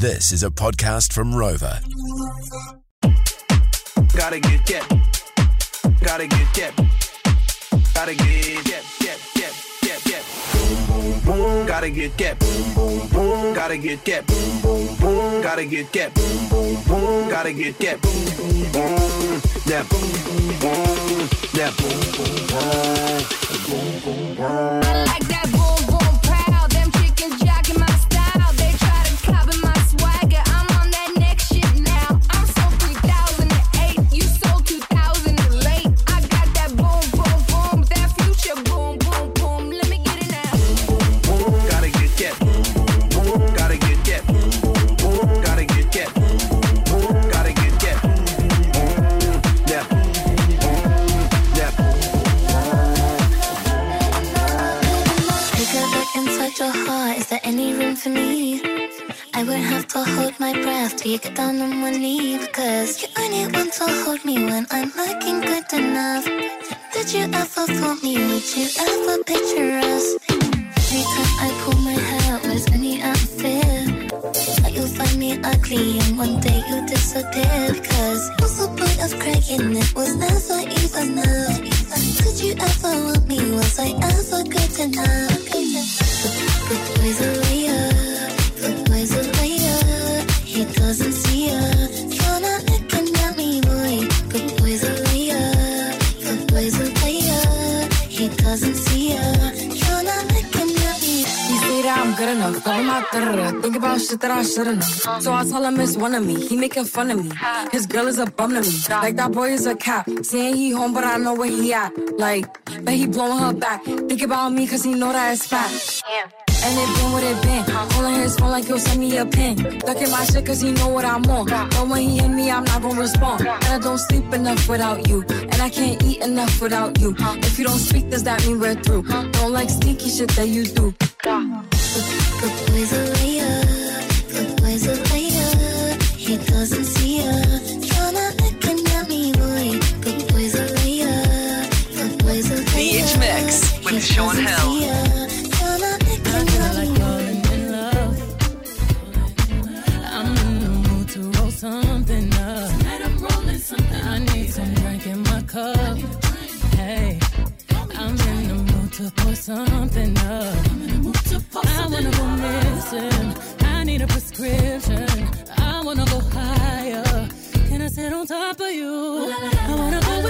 This is a podcast from Rover. Gotta get get. Gotta get get. Gotta get get get get get get. Boom boom boom. Gotta get get. Boom boom boom. Gotta get get. Boom boom boom. Gotta get get. Boom boom boom. Gotta get get. Boom boom boom. That boom boom boom. That boom boom boom. Boom boom boom. I like that boom knee because you only want to hold me when I'm looking good enough. Did you ever fool me? Would you ever picture us? Every time I pull my hair out, there's any out of fear that you'll find me ugly and one day you'll disappear because what's the point of crying? It was never even enough. Could you ever want me? Was I ever good enough? Cover my da Think about shit that I shouldn't have. So I tell him it's one of me. He making fun of me. His girl is a bum to me. Like that boy is a cap. Saying he home, but I know where he at. Like, bet he blowing her back. Think about me, cause he know that it's fat. And it been what it been. Calling his phone like he'll send me a pin. Ducking my shit cause he know what I'm on. But when he hit me, I'm not gonna respond. And I don't sleep enough without you. And I can't eat enough without you. If you don't speak, does that mean we're through? Don't like sneaky shit that you do. Mix with Sean Hill. Sit on top of you? I wanna go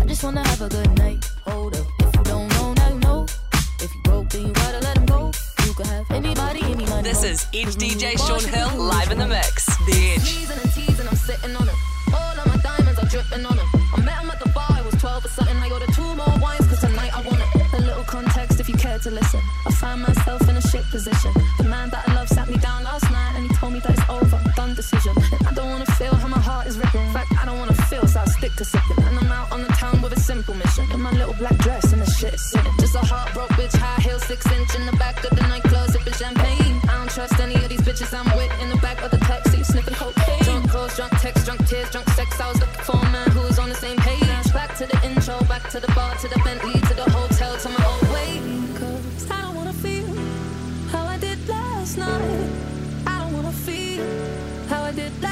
I just wanna have a good night. Hold up, if you don't know, now you know. If you broke, then you gotta let him go. You can have anybody, any money. This is Cause DJ Sean Hill live in the mix. The Itch. Teasing and teasing, I'm sitting on him. All of my diamonds are dripping on him. I met him at the bar, I was 12 or something. I ordered two more wines, cause tonight I want it. A little context if you care to listen. I found myself in a shit position. Just a heartbroken bitch, high heel, six inch in the back of the nightclub, sipping champagne. I don't trust any of these bitches I'm with in the back of the taxi, sniffing cocaine. Drunk calls, drunk texts, drunk tears, drunk sex. I was looking for a man who was on the same page. Back to the intro, back to the bar, to the Bentley, to the hotel, to my old way. Cause I don't wanna feel how I did last night. I don't wanna feel how I did last night.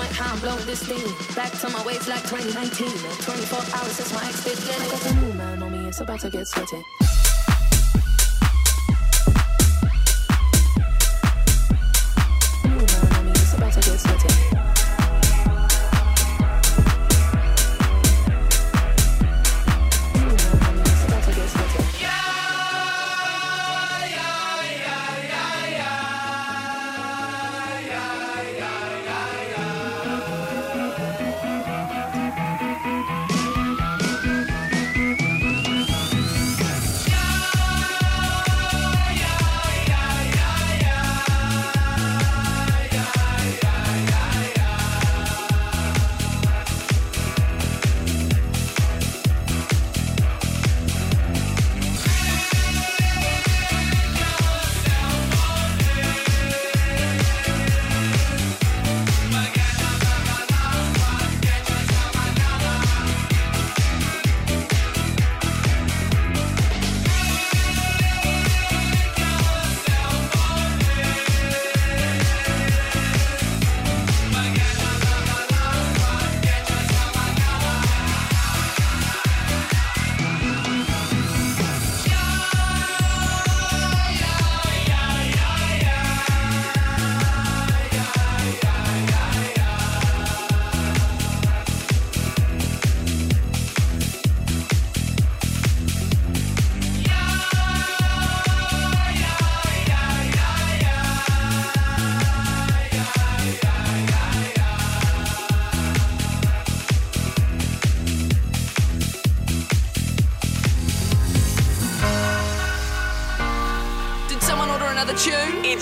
joint, how I'm blowing this thing. Back to my ways like 2019. 24 hours since my ex did get it. I got the new man on me, it's about to get sweaty.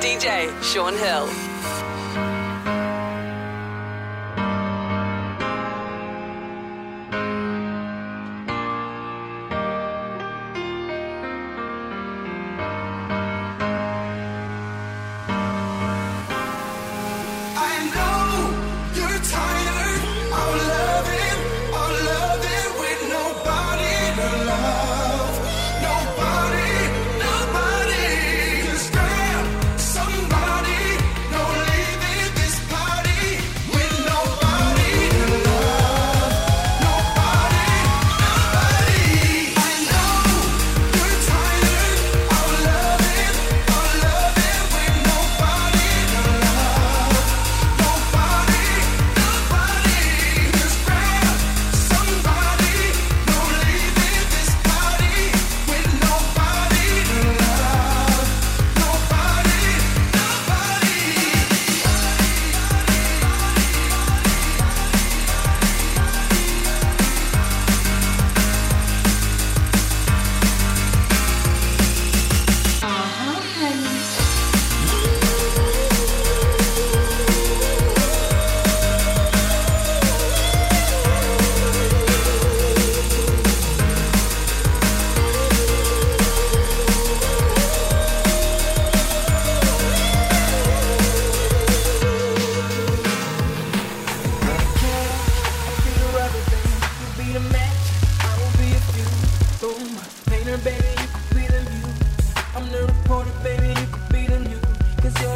DJ Sean Hill.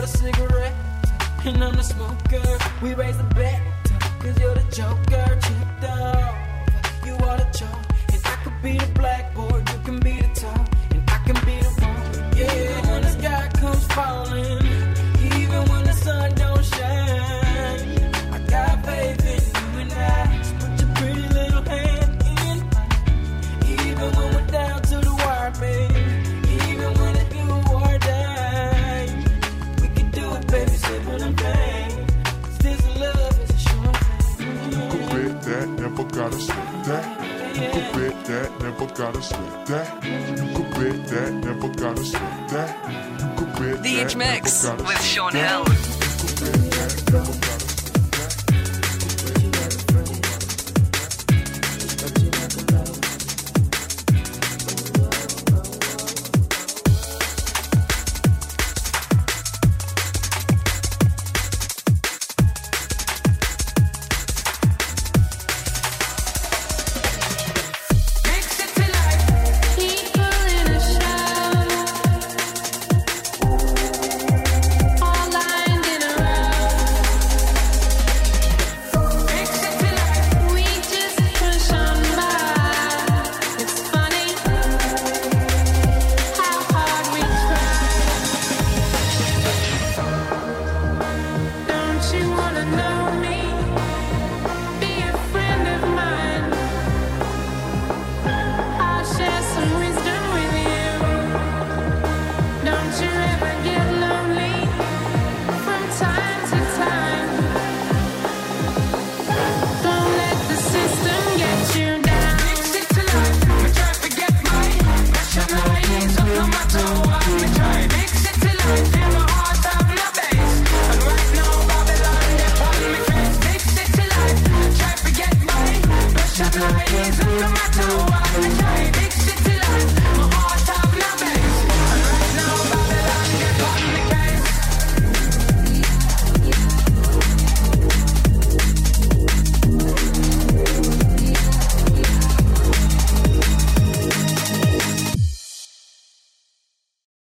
a cigarette, and I'm the smoker. We raise the bet, cause you're the joker. Chipped off, you are the chump. And I could be the blackboard, you can be the top, and I can be the one. Yeah, when the sky comes falling. The H Mix with Sean Hill. night. Doesn't matter what, I